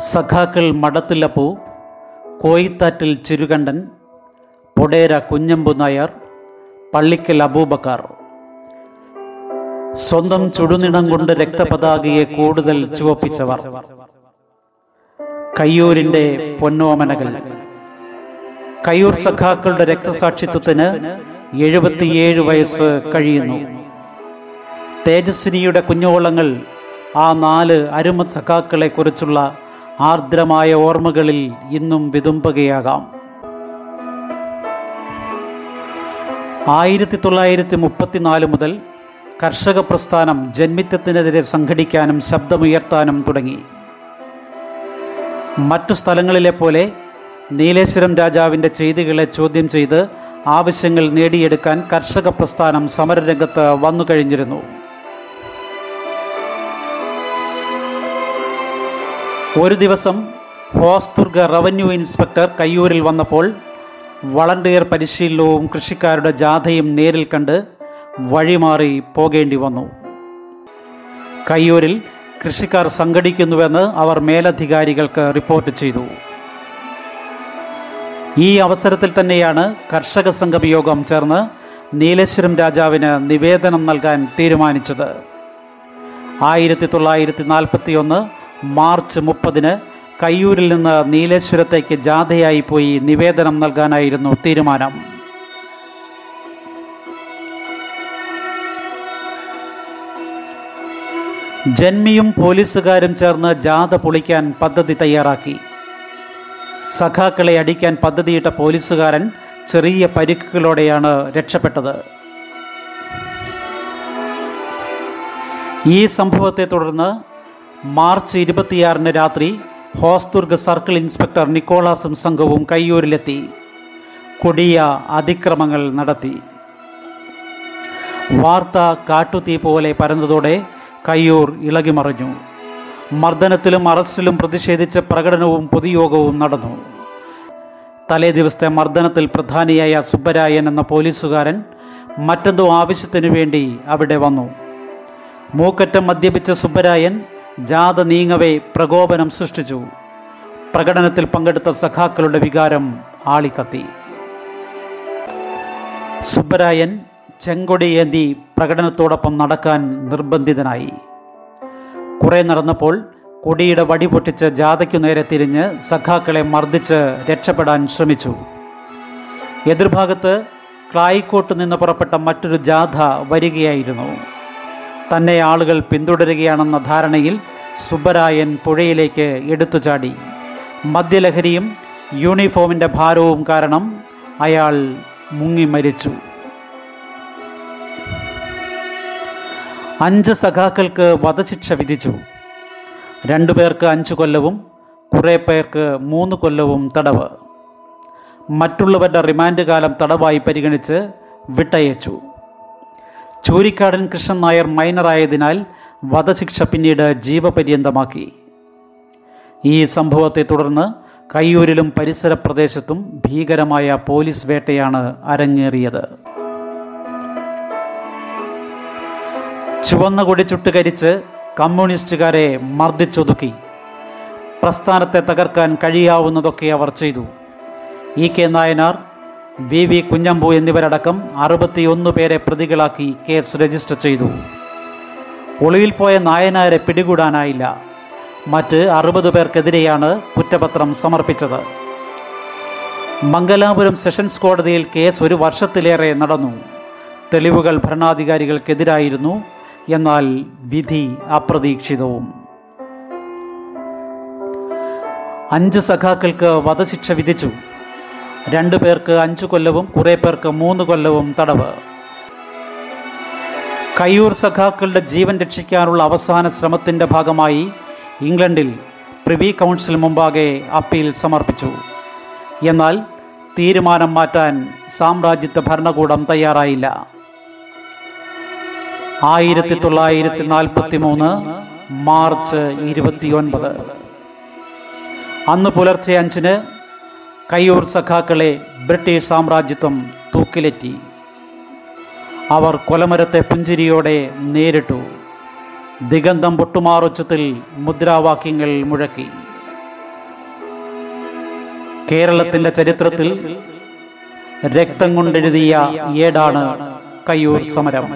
സഖാക്കൾ മടത്തില്ലപ്പൂ കോയിത്താറ്റിൽ ചുരുകണ്ടൻ പൊടേര കുഞ്ഞമ്പു നായർ പള്ളിക്കൽ അബൂബക്കാർ. സ്വന്തം ചുടുനിടം കൊണ്ട് രക്തപതാകയെ കൂടുതൽ ചുവപ്പിച്ചവർ. കയ്യൂരിന്റെ പൊന്നോമനകൾ. കയ്യൂർ സഖാക്കളുടെ രക്തസാക്ഷിത്വത്തിന് എഴുപത്തിയേഴ് വയസ്സ് കഴിയുന്നു. തേജസ്വിനിയുടെ കുഞ്ഞോളങ്ങൾ ആ നാല് അരുമ സഖാക്കളെ കുറിച്ചുള്ള ആർദ്രമായ ഓർമ്മകളിൽ ഇന്നും വിതുമ്പുകയാകാം. ആയിരത്തി തൊള്ളായിരത്തി മുപ്പത്തിനാല് മുതൽ കർഷക പ്രസ്ഥാനം ജന്മിത്തത്തിനെതിരെ സംഘടിക്കാനും ശബ്ദമുയർത്താനും തുടങ്ങി. മറ്റു സ്ഥലങ്ങളിലെ പോലെ നീലേശ്വരം രാജാവിന്റെ ചെയ്തികളെ ചോദ്യം ചെയ്ത് ആവശ്യങ്ങൾ നേടിയെടുക്കാൻ കർഷക പ്രസ്ഥാനം സമരരംഗത്ത് വന്നു കഴിഞ്ഞിരുന്നു ഒരു ദിവസം ഹോസ്ദുർഗ റവന്യൂ ഇൻസ്പെക്ടർ കയ്യൂരിൽ വന്നപ്പോൾ വളണ്ടിയർ പരിശീലനവും കൃഷിക്കാരുടെ ജാഥയും നേരിൽ കണ്ട് വഴിമാറി പോകേണ്ടി വന്നു. കയ്യൂരിൽ കൃഷിക്കാർ സംഘടിക്കുന്നുവെന്ന് അവർ മേലധികാരികൾക്ക് റിപ്പോർട്ട് ചെയ്തു. ഈ അവസരത്തിൽ തന്നെയാണ് കർഷക സംഘം യോഗം ചേർന്ന് നീലേശ്വരം രാജാവിന് നിവേദനം നൽകാൻ തീരുമാനിച്ചത്. ആയിരത്തി തൊള്ളായിരത്തി നാൽപ്പത്തി ഒന്ന് മാർച്ച് മുപ്പതിന് കയ്യൂരിൽ നിന്ന് നീലേശ്വരത്തേക്ക് ജാഥയായി പോയി നിവേദനം നൽകാനായിരുന്നു തീരുമാനം. ജന്മിയും പോലീസുകാരും ചേർന്ന് ജാഥ പൊളിക്കാൻ പദ്ധതി തയ്യാറാക്കി. സഖാക്കളെ അടിക്കാൻ പദ്ധതിയിട്ട പോലീസുകാരൻ ചെറിയ പരിക്കുകളോടെയാണ് രക്ഷപ്പെട്ടത്. ഈ സംഭവത്തെ തുടർന്ന് മാർച്ച് ഇരുപത്തിയാറിന് രാത്രി ഹോസ്ദുർഗ് സർക്കിൾ ഇൻസ്പെക്ടർ നിക്കോളാസും സംഘവും കയ്യൂരിലെത്തി. കൊടിയ അതിക്രമങ്ങൾ നടത്തി. വാർത്ത കാട്ടുതീ പോലെ പരന്നതോടെ കയ്യൂർ ഇളകിമറിഞ്ഞു. മർദ്ദനത്തിലും അറസ്റ്റിലും പ്രതിഷേധിച്ച് പ്രകടനവും പൊതുയോഗവും നടന്നു. തലേ ദിവസത്തെ മർദ്ദനത്തിൽ പ്രധാനിയായ സുബ്ബരായൻ എന്ന പോലീസുകാരൻ മറ്റെന്തോ ആവശ്യത്തിനു വേണ്ടി അവിടെ വന്നു. മൂക്കറ്റം മദ്യപിച്ച സുബ്ബരായൻ ജാഥ നീങ്ങവേ പ്രകോപനം സൃഷ്ടിച്ചു. പ്രകടനത്തിൽ പങ്കെടുത്ത സഖാക്കളുടെ വികാരം ആളിക്കത്തി. സുബ്ബരായൻ ചെങ്കൊടി ഏന്തി പ്രകടനത്തോടൊപ്പം നടക്കാൻ നിർബന്ധിതനായി. കുറെ നടന്നപ്പോൾ കൊടിയുടെ വടി പൊട്ടിച്ച് ജാഥയ്ക്കു നേരെ തിരിഞ്ഞ് സഖാക്കളെ മർദ്ദിച്ച് രക്ഷപ്പെടാൻ ശ്രമിച്ചു. എതിർഭാഗത്ത് ക്ലായിക്കോട്ട് നിന്ന് പുറപ്പെട്ട മറ്റൊരു ജാഥ വരികയായിരുന്നു. തന്നെ ആളുകൾ പിന്തുടരുകയാണെന്ന ധാരണയിൽ സുബ്ബരായൻ പുഴയിലേക്ക് എടുത്തു ചാടി മദ്യലഹരിയും യൂണിഫോമിന്റെ ഭാരവും കാരണം അയാൾ മുങ്ങി മരിച്ചു അഞ്ച് സഖാക്കൾക്ക് വധശിക്ഷ വിധിച്ചു. രണ്ടു പേർക്ക് അഞ്ച് കൊല്ലവും കുറേ പേർക്ക് മൂന്ന് കൊല്ലവും തടവ്. മറ്റുള്ളവരുടെ റിമാൻഡ് കാലം തടവായി പരിഗണിച്ച് വിട്ടയച്ചു. ചൂരിക്കാടൻ കൃഷ്ണൻ നായർ മൈനറായതിനാൽ വധശിക്ഷ പിന്നീട് ജീവപര്യന്തമാക്കി. ഈ സംഭവത്തെ തുടർന്ന് കയ്യൂരിലും പരിസര പ്രദേശത്തും ഭീകരമായ പോലീസ് വേട്ടയാണ് അരങ്ങേറിയത്. ചുവന്ന കൊടി ചുട്ടുകരിച്ച് കമ്മ്യൂണിസ്റ്റുകാരെ മർദ്ദിച്ചൊതുക്കി. പ്രസ്ഥാനത്തെ തകർക്കാൻ കഴിയാവുന്നതൊക്കെ അവർ ചെയ്തു. E K Nayanar V V Kunhambu എന്നിവരടക്കം അറുപത്തിയൊന്ന് പേരെ പ്രതികളാക്കി കേസ് രജിസ്റ്റർ ചെയ്തു. ഒളിവിൽ പോയ നായനാരെ പിടികൂടാനായില്ല. മറ്റ് അറുപത് പേർക്കെതിരെയാണ് കുറ്റപത്രം സമർപ്പിച്ചത്. മംഗലാപുരം സെഷൻസ് കോടതിയിൽ കേസ് ഒരു വർഷത്തിലേറെ നടന്നു. തെളിവുകൾ ഭരണാധികാരികൾക്കെതിരായിരുന്നു. എന്നാൽ വിധി അപ്രതീക്ഷിതവും. അഞ്ച് സഖാക്കൾക്ക് വധശിക്ഷ വിധിച്ചു. രണ്ടു പേർക്ക് അഞ്ചു കൊല്ലവും കുറേ പേർക്ക് മൂന്ന് കൊല്ലവും തടവ്. കയ്യൂർ സഖാക്കളുടെ ജീവൻ രക്ഷിക്കാനുള്ള അവസാന ശ്രമത്തിന്റെ ഭാഗമായി ഇംഗ്ലണ്ടിൽ പ്രിവി കൗൺസിൽ മുമ്പാകെ അപ്പീൽ സമർപ്പിച്ചു. എന്നാൽ തീരുമാനം മാറ്റാൻ സാമ്രാജ്യത്വ ഭരണകൂടം തയ്യാറായില്ല. ആയിരത്തി തൊള്ളായിരത്തി നാൽപ്പത്തി മൂന്ന് മാർച്ച് ഇരുപത്തിയൊൻപത്. അന്ന് പുലർച്ചെ അഞ്ചിന് കയ്യൂർ സഖാക്കളെ ബ്രിട്ടീഷ് സാമ്രാജ്യത്വം തൂക്കിലെറ്റി. അവർ കൊലമരത്തെ പുഞ്ചിരിയോടെ നേരിട്ടു. ദിഗന്ധം പൊട്ടുമാറുച്ചത്തിൽ മുദ്രാവാക്യങ്ങൾ മുഴക്കി. കേരളത്തിന്റെ ചരിത്രത്തിൽ രക്തം കൊണ്ടെഴുതിയ ഏടാണ് കയ്യൂർ സമരം.